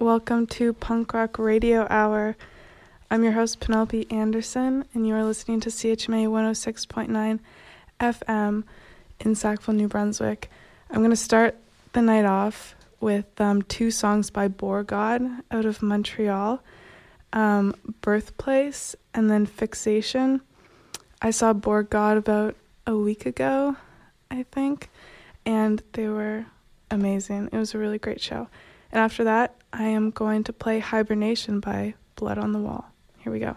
Welcome to Punk Rock Radio Hour. I'm your host, Penelope Anderson, and you are listening to CHMA 106.9 FM in Sackville, New Brunswick. I'm going to start the night off with um, two songs by Boar-God out of Montreal um, Birthplace and then Fixation. I saw Boar-God about a week ago, I think, and they were amazing. It was a really great show. And after that, I am going to play Hibernation by Blood on the Wall. Here we go.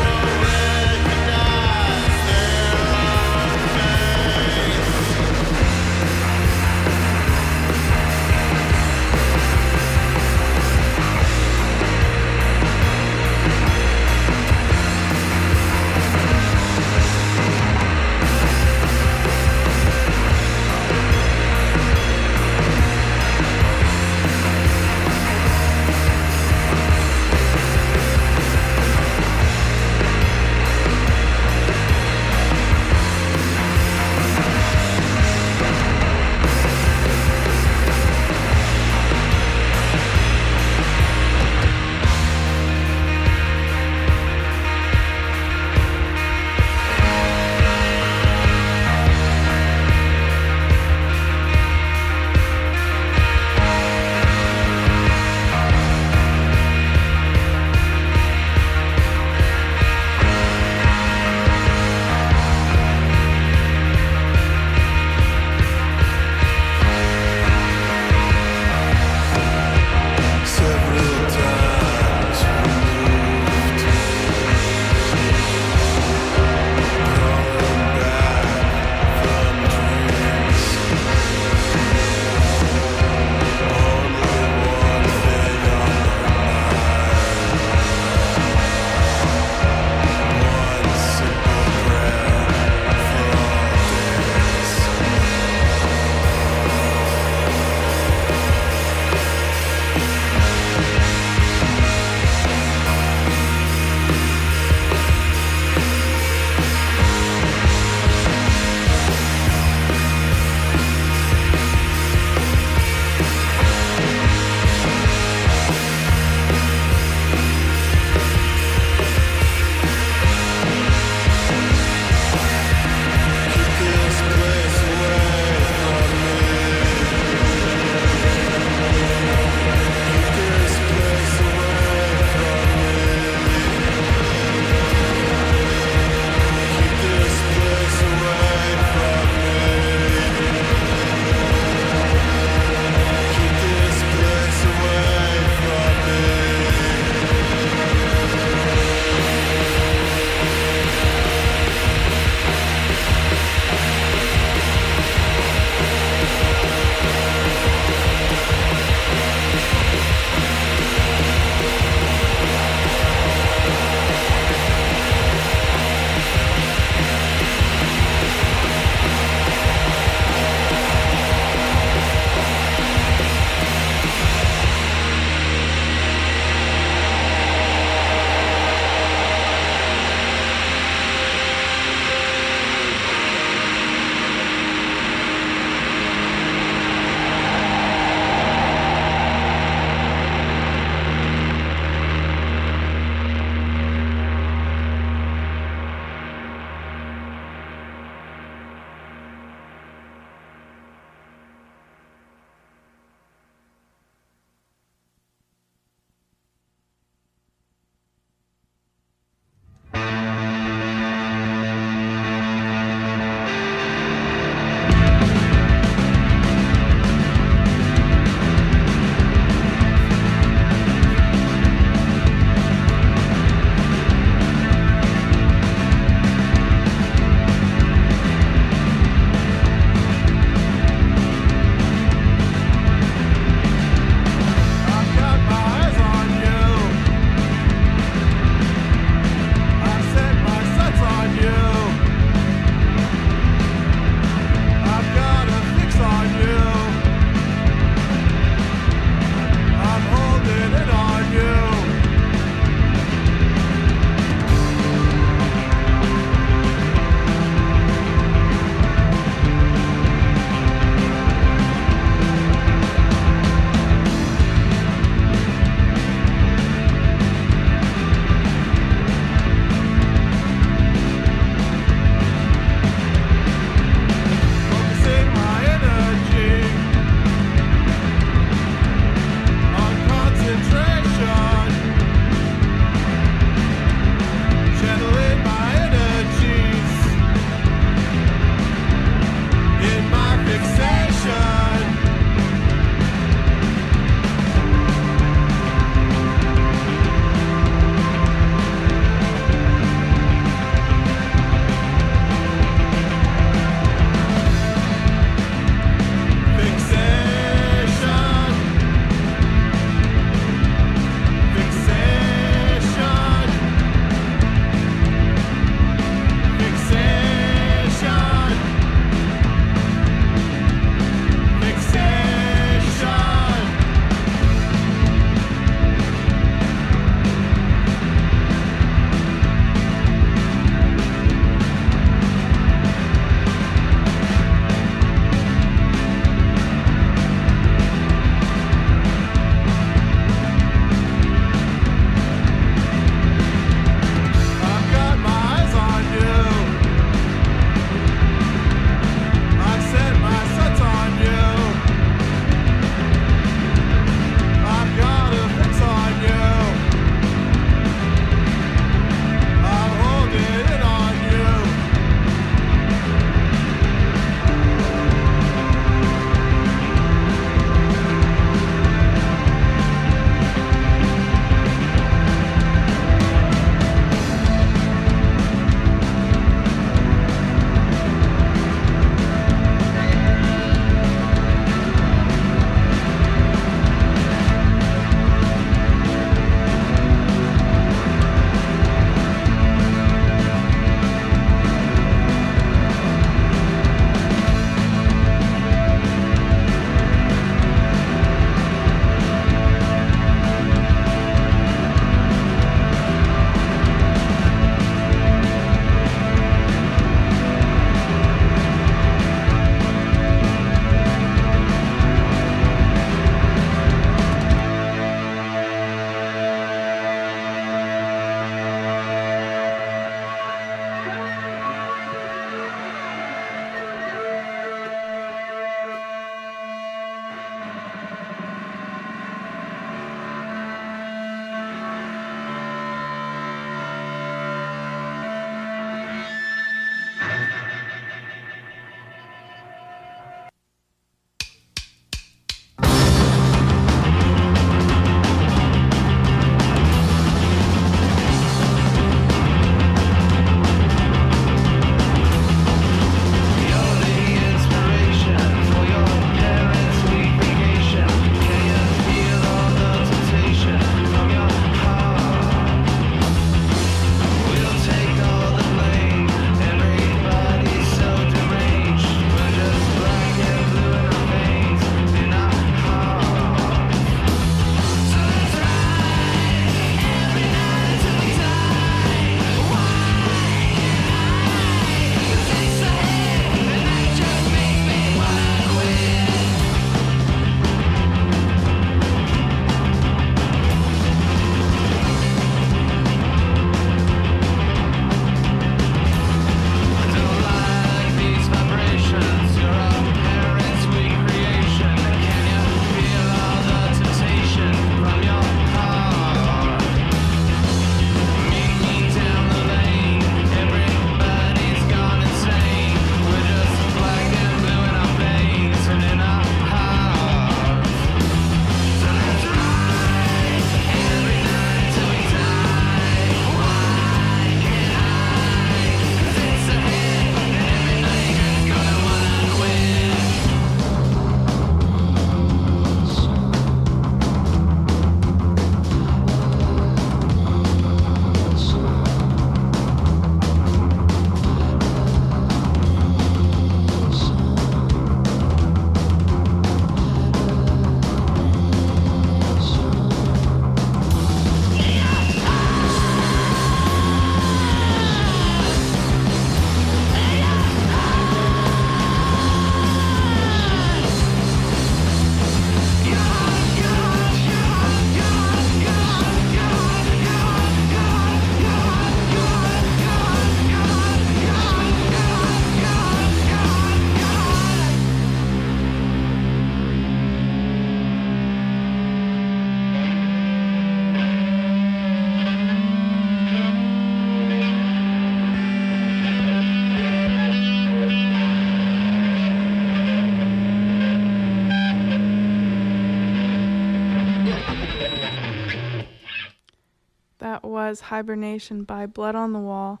Hibernation by Blood on the Wall,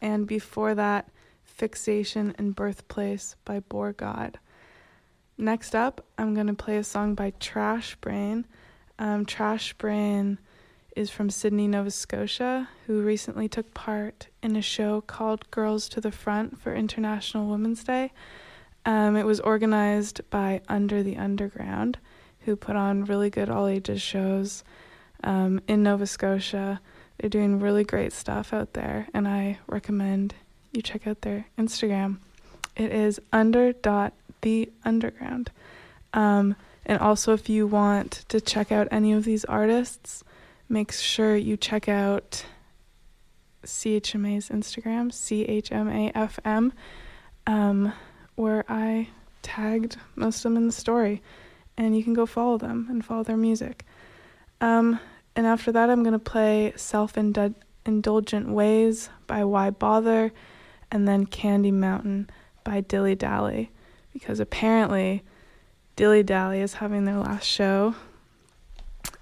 and before that, Fixation and Birthplace by Boar God. Next up, I'm going to play a song by Trash Brain. Um, Trash Brain is from Sydney, Nova Scotia, who recently took part in a show called Girls to the Front for International Women's Day. Um, it was organized by Under the Underground, who put on really good all ages shows um, in Nova Scotia. They're doing really great stuff out there, and I recommend you check out their Instagram. It is under dot the underground. Um, and also, if you want to check out any of these artists, make sure you check out CHMA's Instagram, CHMAFM, um, where I tagged most of them in the story. And you can go follow them and follow their music. Um, and after that, I'm going to play Self Indulgent Ways by Why Bother, and then Candy Mountain by Dilly Dally, because apparently Dilly Dally is having their last show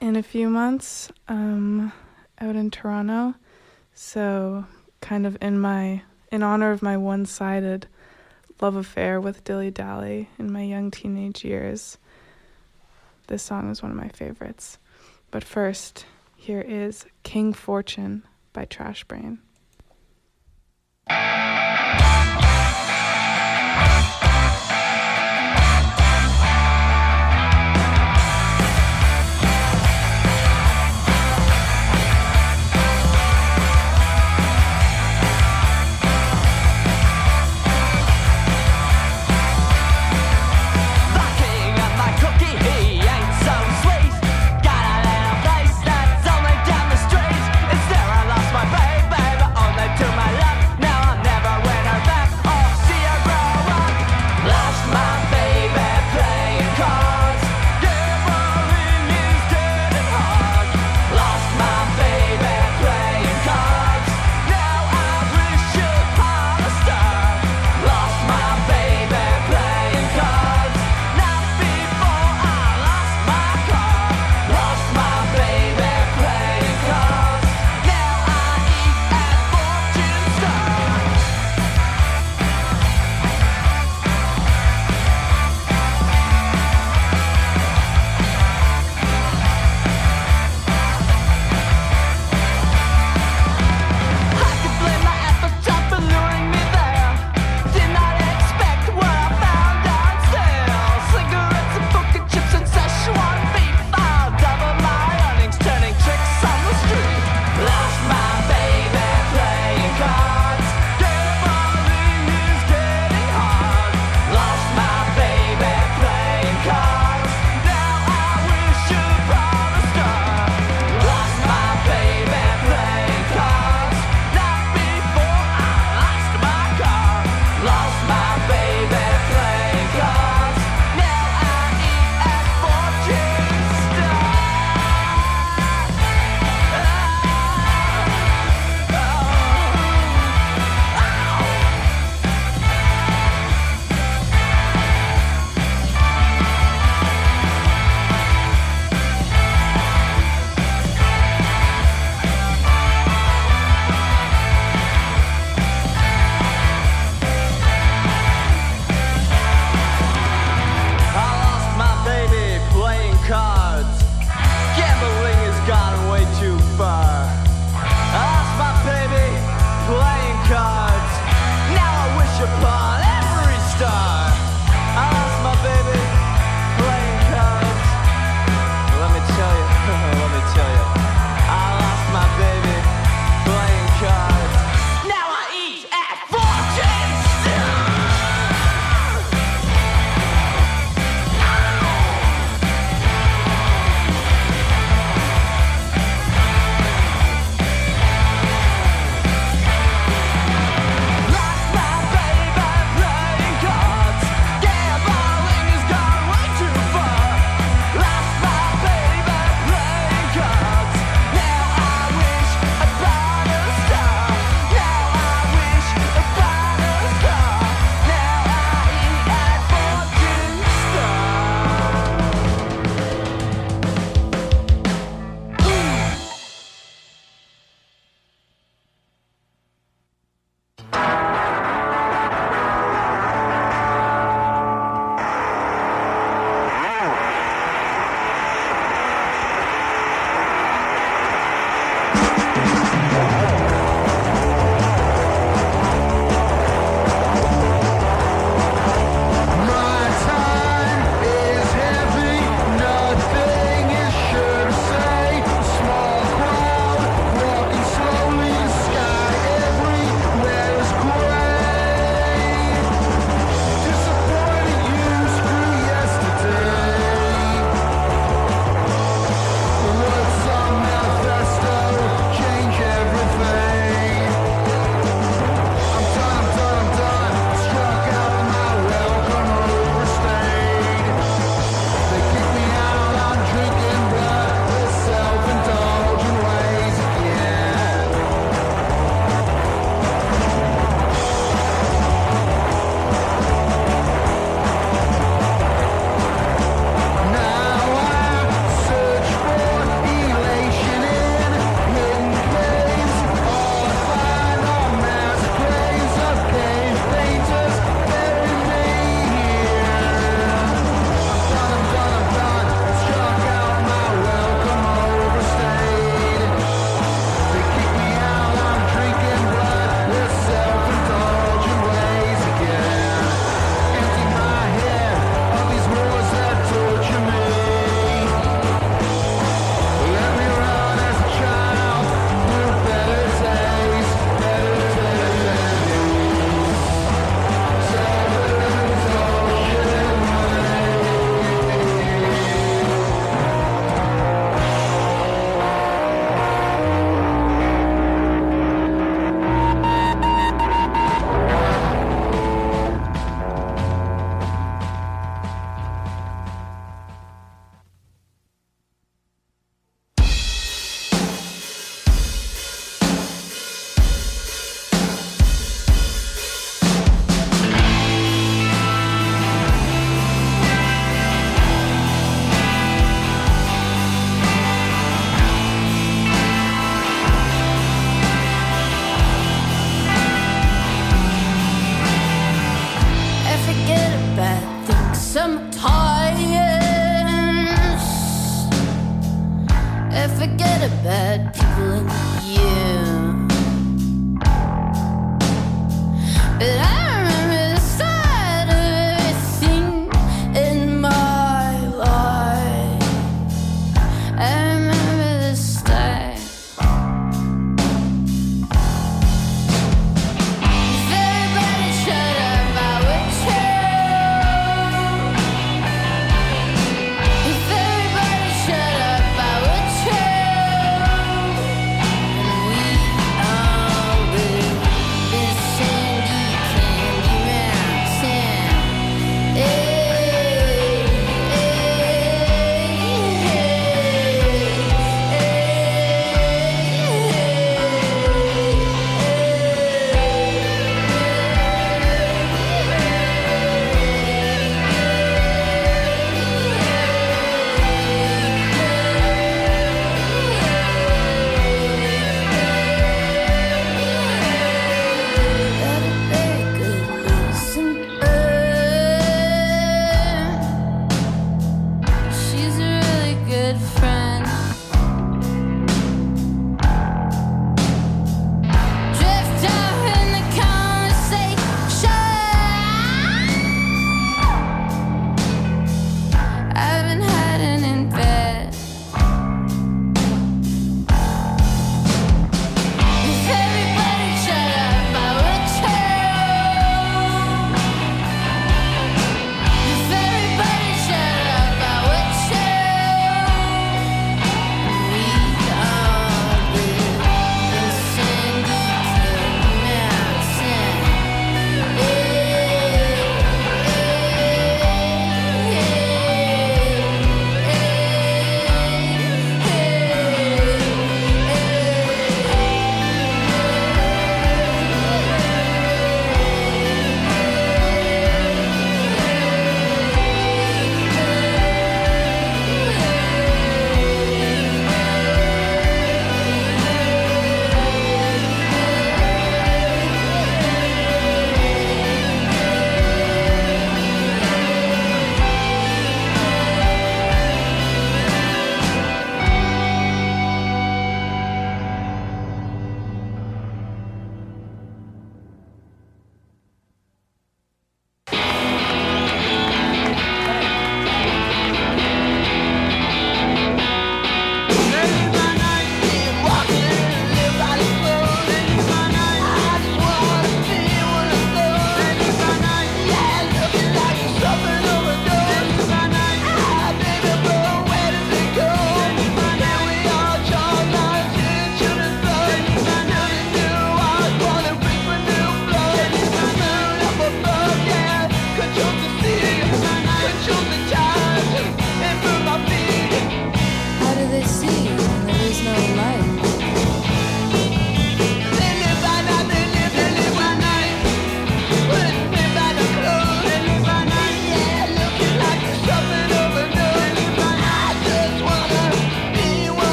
in a few months um, out in Toronto. So, kind of in my in honor of my one-sided love affair with Dilly Dally in my young teenage years, this song is one of my favorites. But first, here is King Fortune by Trash Brain.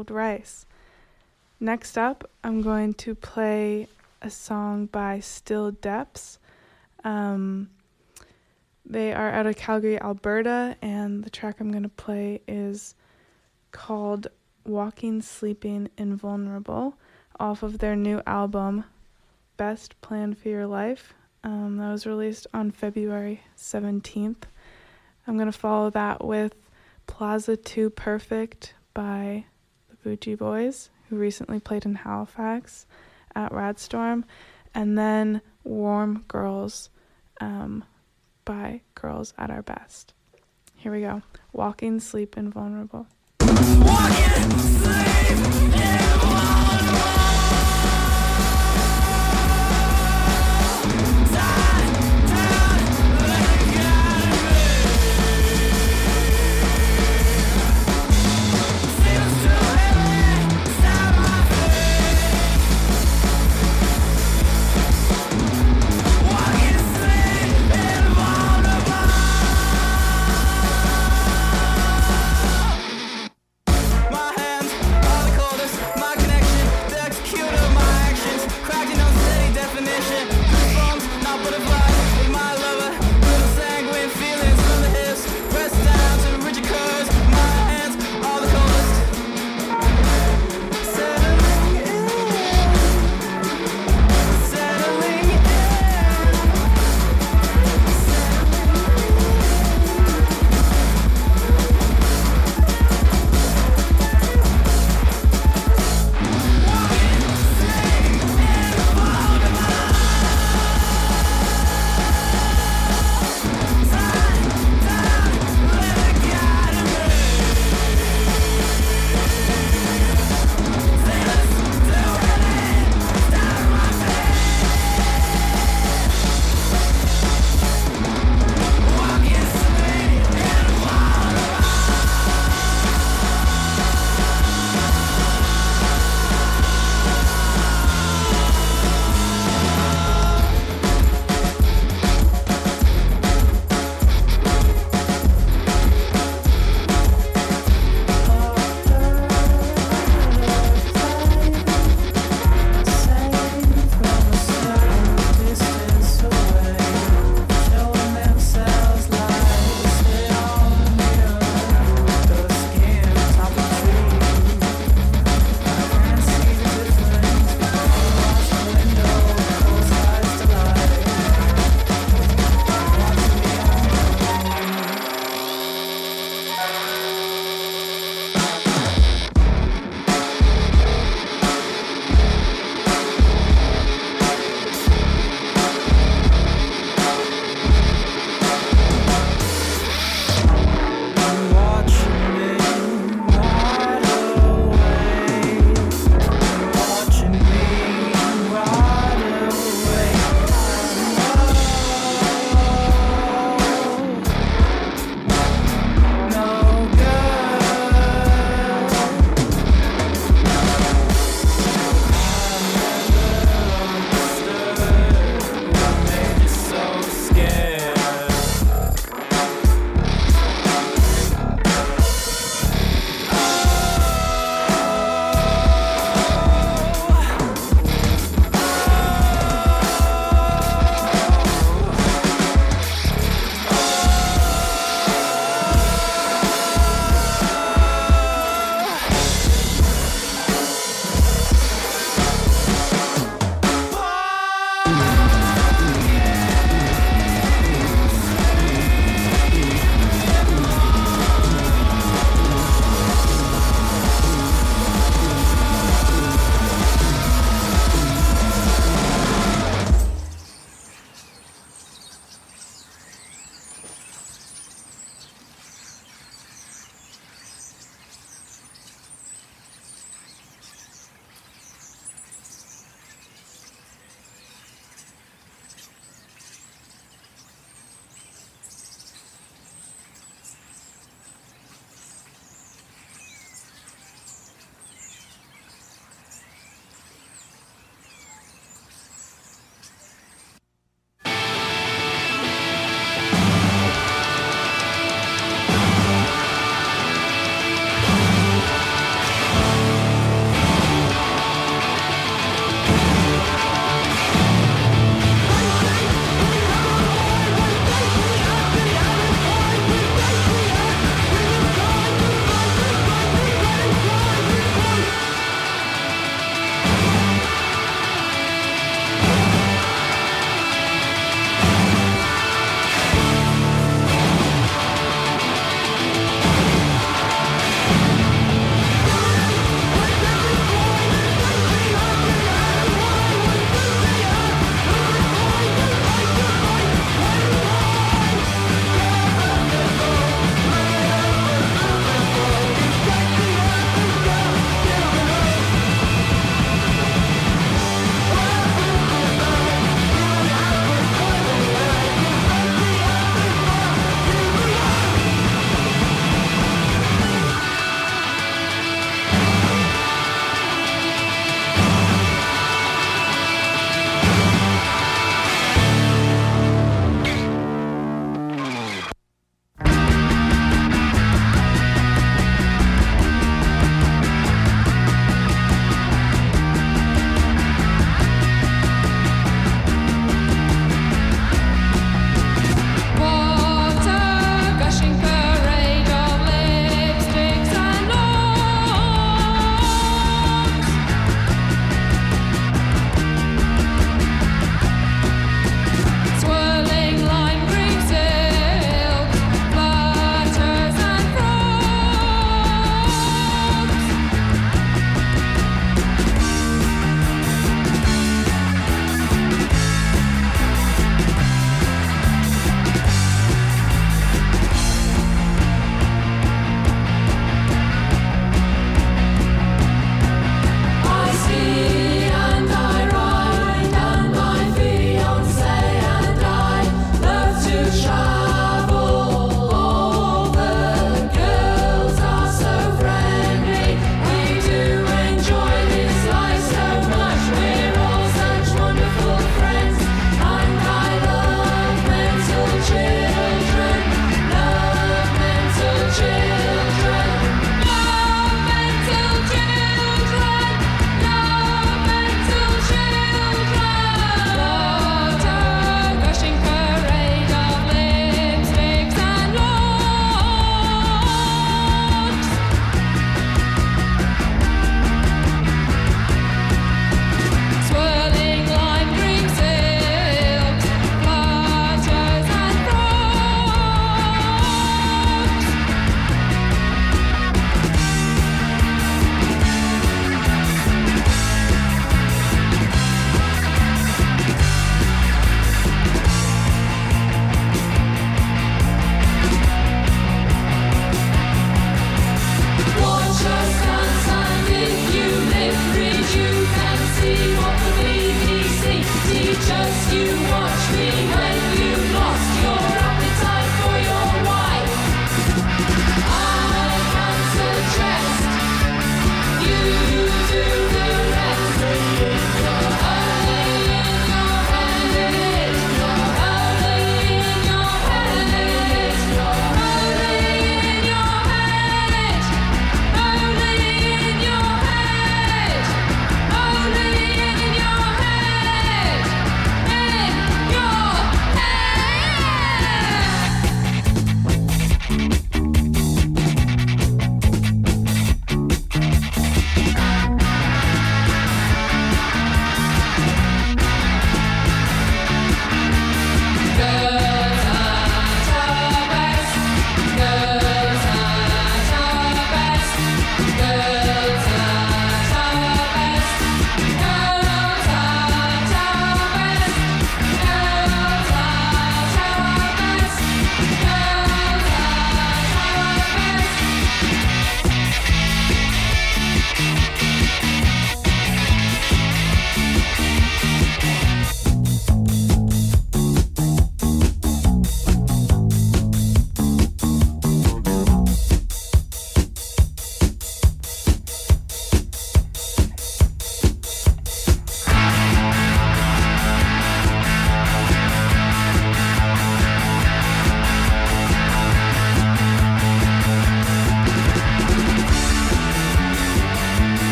Cold Rice. Next up, I'm going to play a song by Still Depths. Um, they are out of Calgary, Alberta, and the track I'm going to play is called Walking, Sleeping, Invulnerable off of their new album, Best Plan for Your Life. Um, that was released on February 17th. I'm going to follow that with Plaza 2 Perfect by Bougie Boys, who recently played in Halifax at Radstorm, and then Warm Girls um, by Girls at Our Best. Here we go Walking, Sleep, Invulnerable. Walking,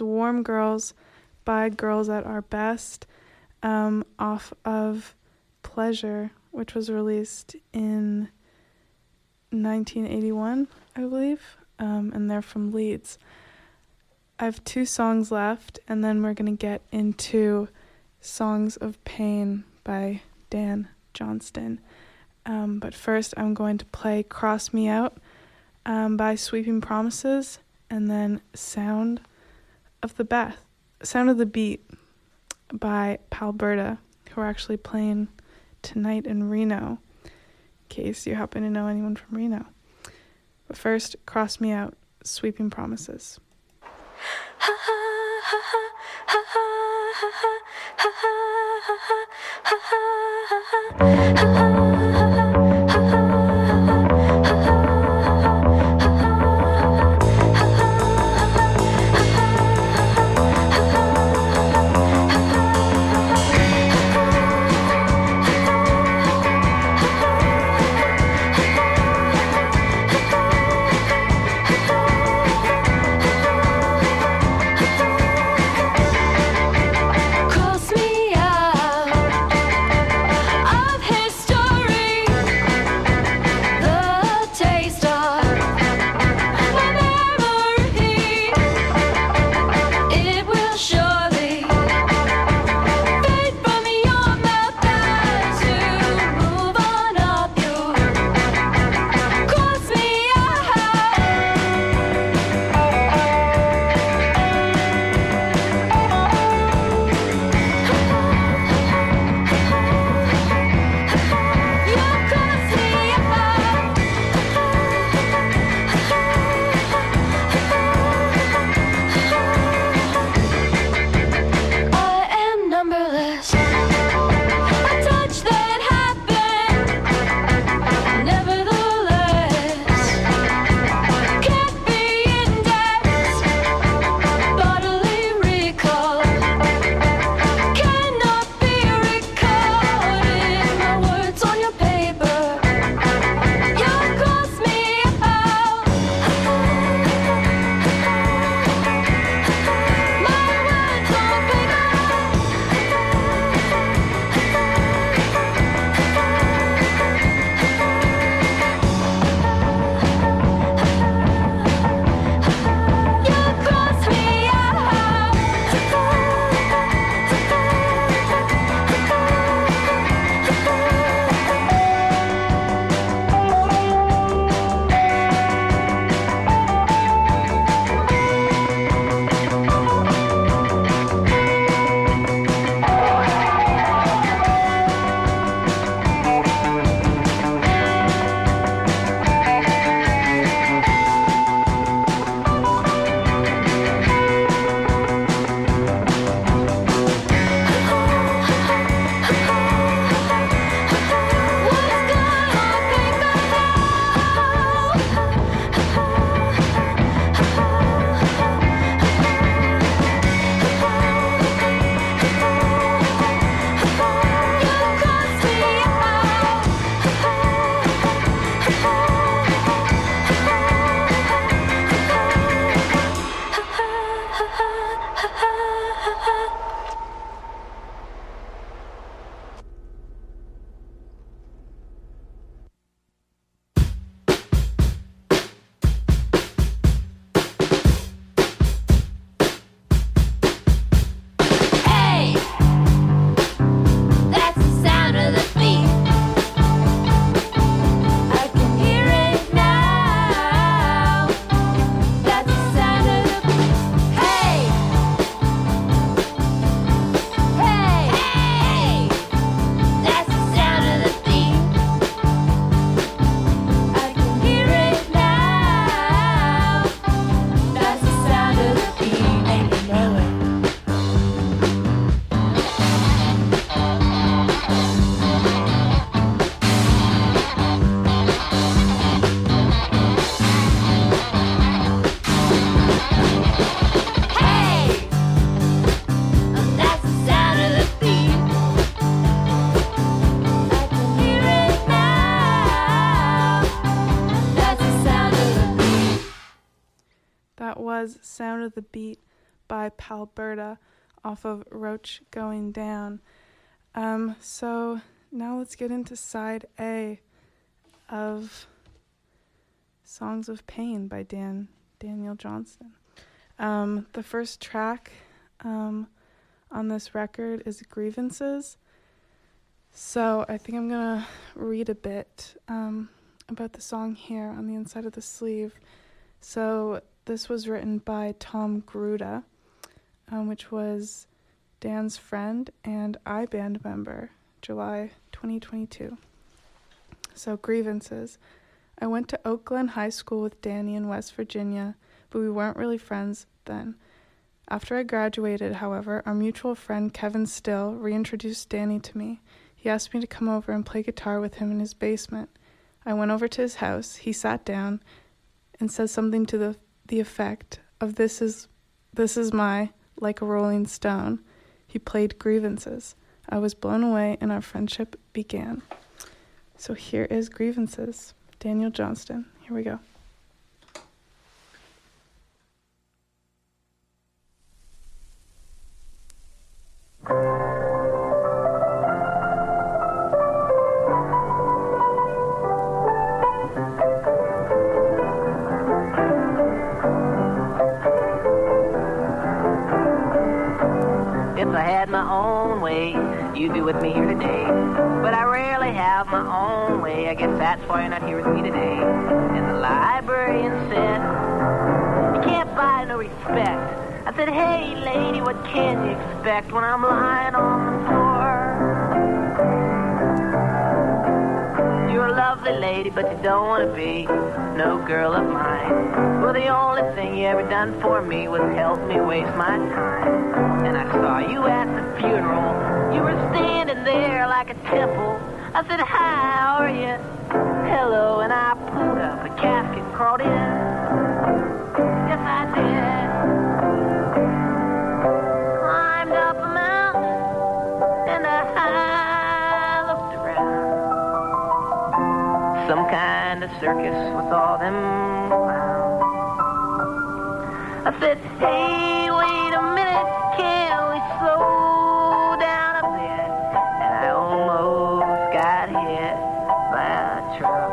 Warm Girls by Girls at Our Best um, off of Pleasure, which was released in 1981, I believe, um, and they're from Leeds. I have two songs left, and then we're going to get into Songs of Pain by Dan Johnston. Um, but first, I'm going to play Cross Me Out um, by Sweeping Promises, and then Sound of the Beth, Sound of the Beat by Palberta, who are actually playing tonight in Reno, in case you happen to know anyone from Reno. But first, Cross Me Out, Sweeping Promises. Sound of the Beat by Palberta off of Roach Going Down. Um, so now let's get into side A of Songs of Pain by Dan Daniel Johnston. Um, the first track um, on this record is Grievances. So I think I'm gonna read a bit um, about the song here on the inside of the sleeve. So this was written by Tom Gruda, um, which was Dan's friend and I band member, July 2022. So grievances. I went to Oak Glen High School with Danny in West Virginia, but we weren't really friends then. After I graduated, however, our mutual friend Kevin Still reintroduced Danny to me. He asked me to come over and play guitar with him in his basement. I went over to his house. He sat down and said something to the the effect of this is this is my like a rolling stone. He played grievances. I was blown away and our friendship began. So here is grievances. Daniel Johnston. Here we go. Said, Hey, lady, what can you expect when I'm lying on the floor? You're a lovely lady, but you don't want to be no girl of mine. Well, the only thing you ever done for me was help me waste my time. And I saw you at the funeral. You were standing there like a temple. I said, Hi, how are you? Hello, and I pulled up a casket and crawled in. Kind of circus with all them clowns. I said, Hey, wait a minute, can we slow down a bit? And I almost got hit by a truck.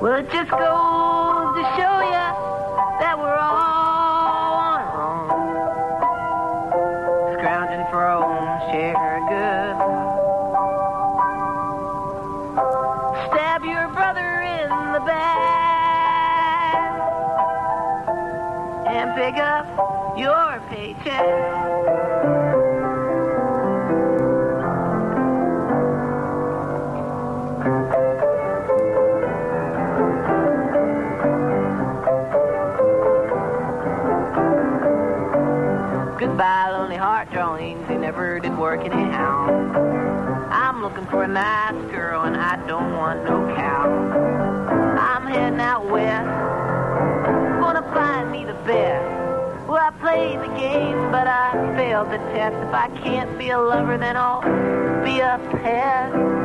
Well, it just goes anyhow. I'm looking for a nice girl and I don't want no cow. I'm heading out west, gonna find me the best. Well, I played the game, but I failed the test. If I can't be a lover, then I'll be a pet.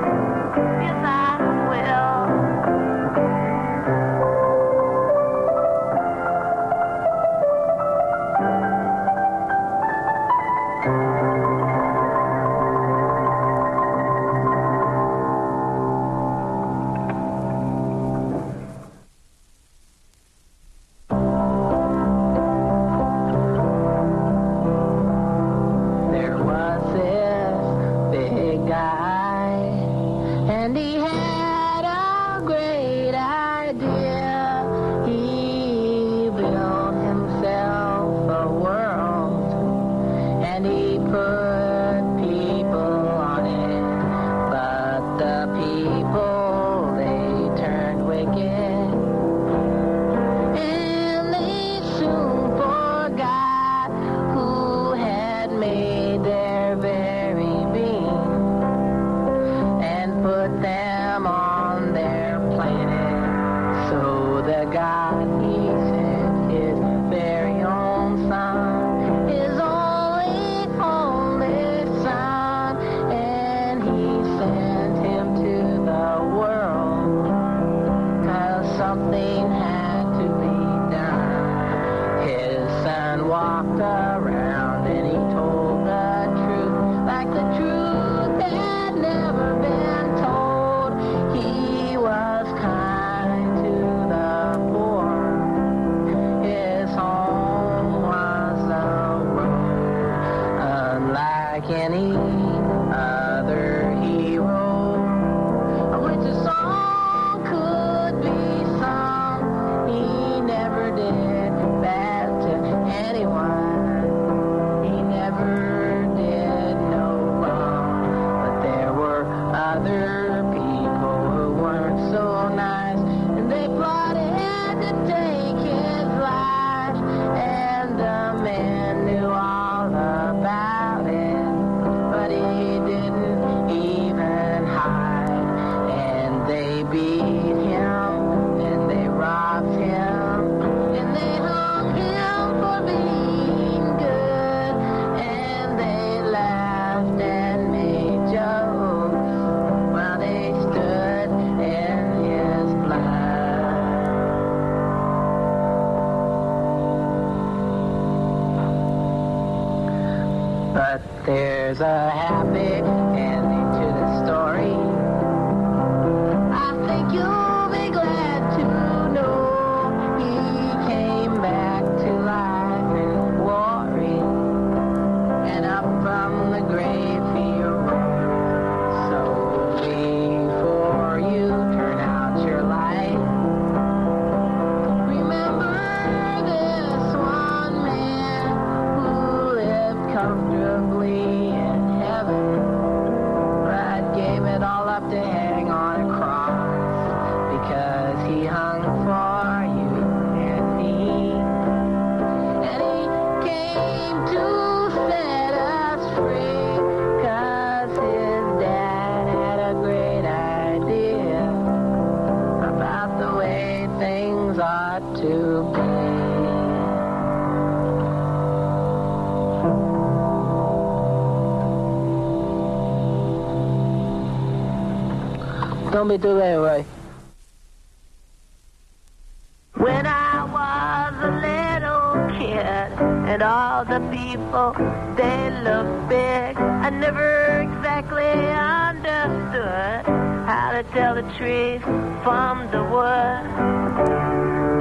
And all the people, they look big. I never exactly understood how to tell the trees from the wood.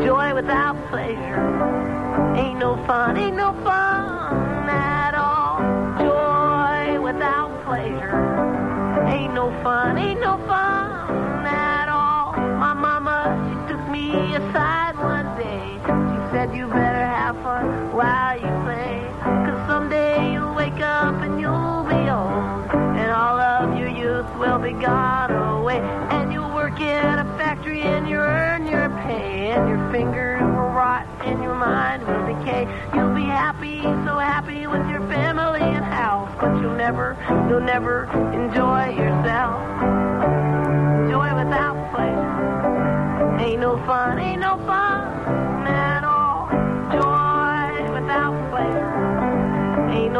Joy without pleasure ain't no fun, ain't no fun at all. Joy without pleasure ain't no fun, ain't no fun at all. My mama, she took me aside one day. She said, you better fun while you play. Cause someday you'll wake up and you'll be old. And all of your youth will be gone away. And you'll work in a factory and you'll earn your pay. And your fingers will rot and your mind will decay. You'll be happy, so happy with your family and house. But you'll never, you'll never enjoy yourself. Joy without pleasure ain't no fun, ain't no fun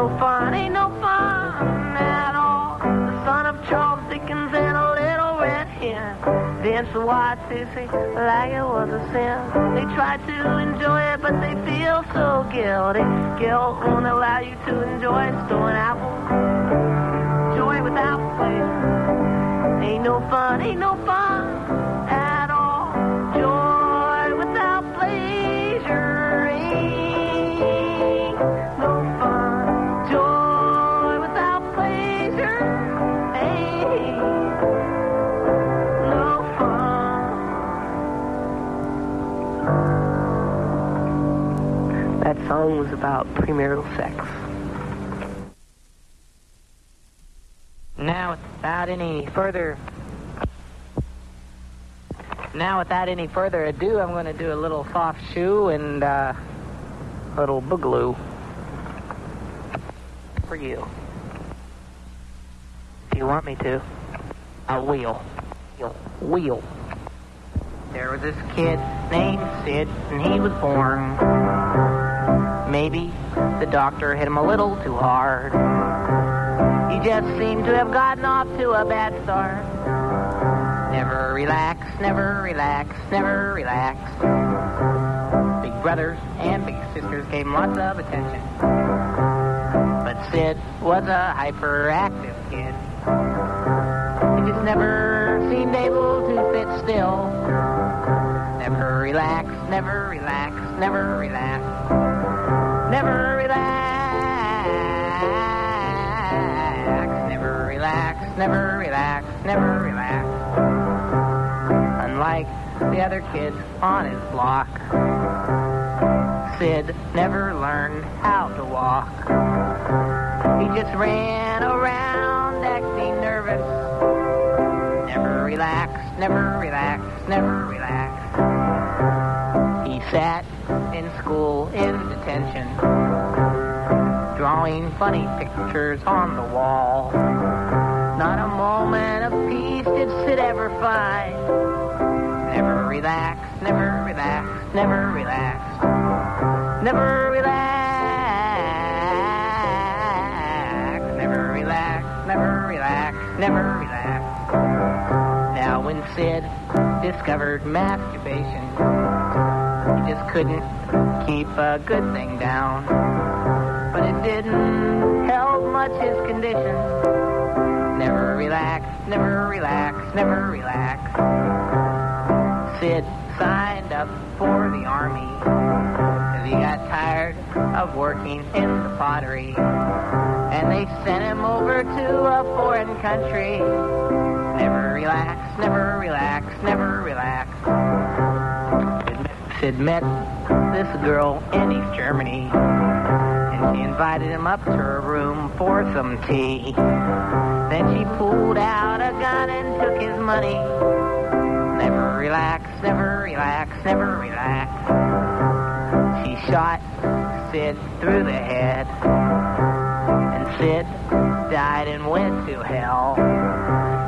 no fun, ain't no fun at all. The son of Charles Dickens and a little red hen danced the white sissy like it was a sin. They try to enjoy it, but they feel so guilty. Guilt won't allow you to enjoy stolen apples. Joy without pleasure ain't no fun, ain't no fun was about premarital sex. Now, without any further now, without any further ado, I'm going to do a little soft shoe and uh, a little boogaloo for you. If you want me to, I'll wheel. Wheel. Wheel. There was this kid named Sid, and he was born. Maybe the doctor hit him a little too hard. He just seemed to have gotten off to a bad start. Never relax, never relax, never relax. Big brothers and big sisters gave him lots of attention. But Sid was a hyperactive kid. He just never seemed able to sit still. Never relax, never relax, never relax. Never relax, never relax, never relax, never relax. Unlike the other kids on his block, Sid never learned how to walk. He just ran around acting nervous. Never relaxed, never relaxed, never relaxed. He sat in school in detention, drawing funny pictures on the wall. Not a moment of peace did Sid ever find. Never relaxed, never relaxed, never relaxed. Never relaxed, never relaxed, never relaxed, never relaxed. Now when Sid discovered masturbation, just couldn't keep a good thing down. But it didn't help much his condition. Never relax, never relax, never relax. Sid signed up for the army. Cause He got tired of working in the pottery. And they sent him over to a foreign country. Never relax, never relax, never relax. Sid met this girl in East Germany. And she invited him up to her room for some tea. Then she pulled out a gun and took his money. Never relax, never relax, never relax. She shot Sid through the head. And Sid died and went to hell.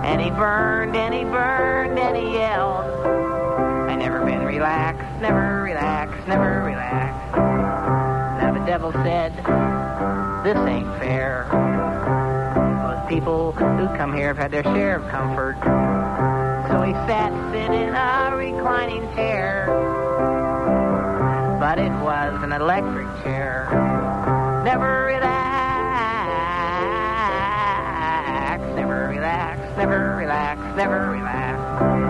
And he burned and he burned and he yelled. Never been relaxed, never relaxed, never relaxed. Now the devil said, this ain't fair. Most people who come here have had their share of comfort. So he sat Sid in a reclining chair. But it was an electric chair. Never relax, never relax, never relax, never relax.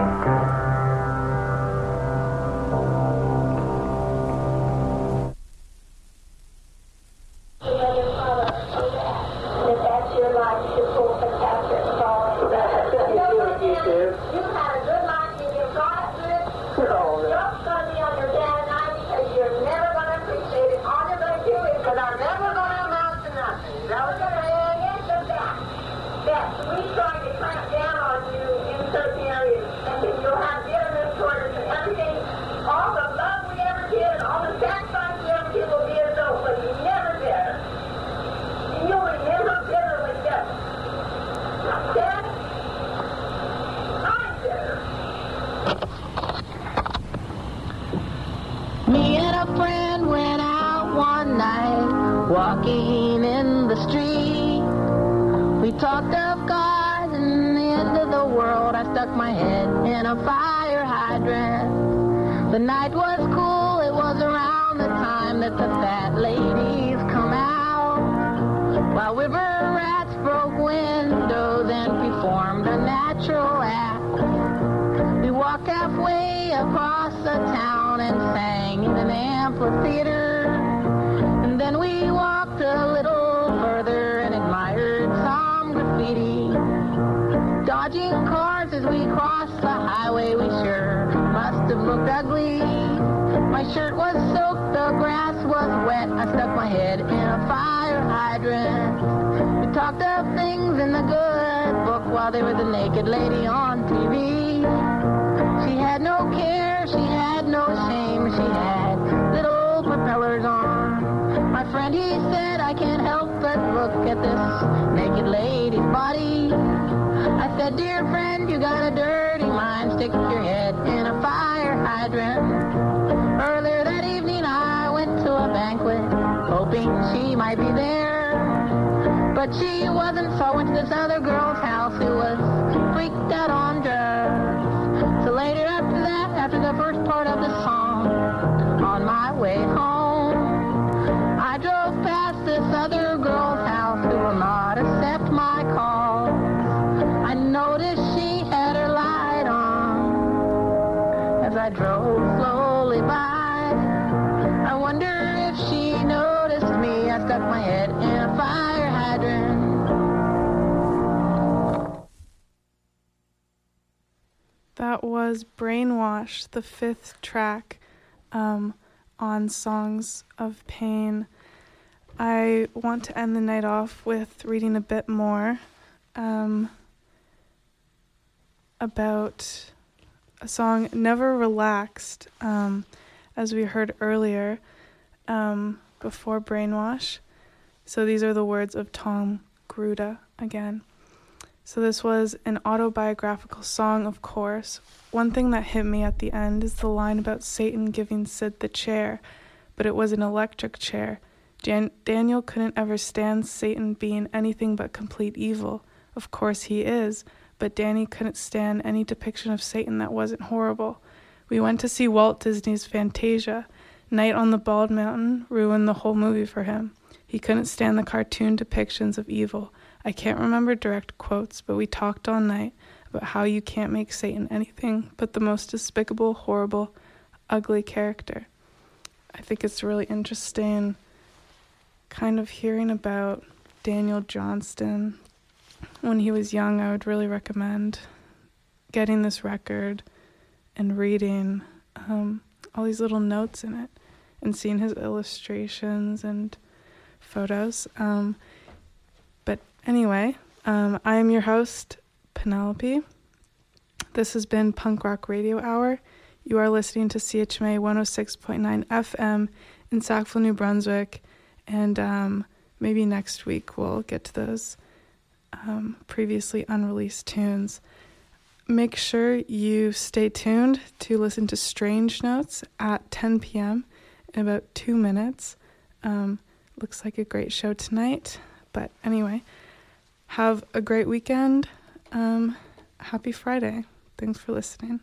Amphitheater. And then we walked a little further and admired some graffiti. Dodging cars as we crossed the highway, we sure must have looked ugly. My shirt was soaked, the grass was wet. I stuck my head in a fire hydrant. We talked of things in the good book while there was a naked lady on TV. She had no care, she had no shame, she had friend, he said, I can't help but look at this naked lady's body. I said, dear friend, you got a dirty mind, stick your head in a fire hydrant. Earlier that evening, I went to a banquet, hoping she might be there. But she wasn't, so I went to this other girl's house who was freaked out on drugs. So later after that, after the first part of the song, on my way That was Brainwash, the fifth track um, on Songs of Pain. I want to end the night off with reading a bit more um, about a song, Never Relaxed, um, as we heard earlier um, before Brainwash. So these are the words of Tom Gruda again. So this was an autobiographical song, of course. One thing that hit me at the end is the line about Satan giving Sid the chair, but it was an electric chair. Jan- Daniel couldn't ever stand Satan being anything but complete evil. Of course he is, but Danny couldn't stand any depiction of Satan that wasn't horrible. We went to see Walt Disney's Fantasia. Night on the Bald Mountain ruined the whole movie for him. He couldn't stand the cartoon depictions of evil. I can't remember direct quotes, but we talked all night about how you can't make Satan anything but the most despicable, horrible, ugly character. I think it's really interesting kind of hearing about Daniel Johnston when he was young. I would really recommend getting this record and reading um, all these little notes in it and seeing his illustrations and photos. Um, anyway, um, I am your host, Penelope. This has been Punk Rock Radio Hour. You are listening to CHMA 106.9 FM in Sackville, New Brunswick, and um, maybe next week we'll get to those um, previously unreleased tunes. Make sure you stay tuned to listen to Strange Notes at 10 p.m. in about two minutes. Um, looks like a great show tonight. But anyway, have a great weekend. Um, happy Friday. Thanks for listening.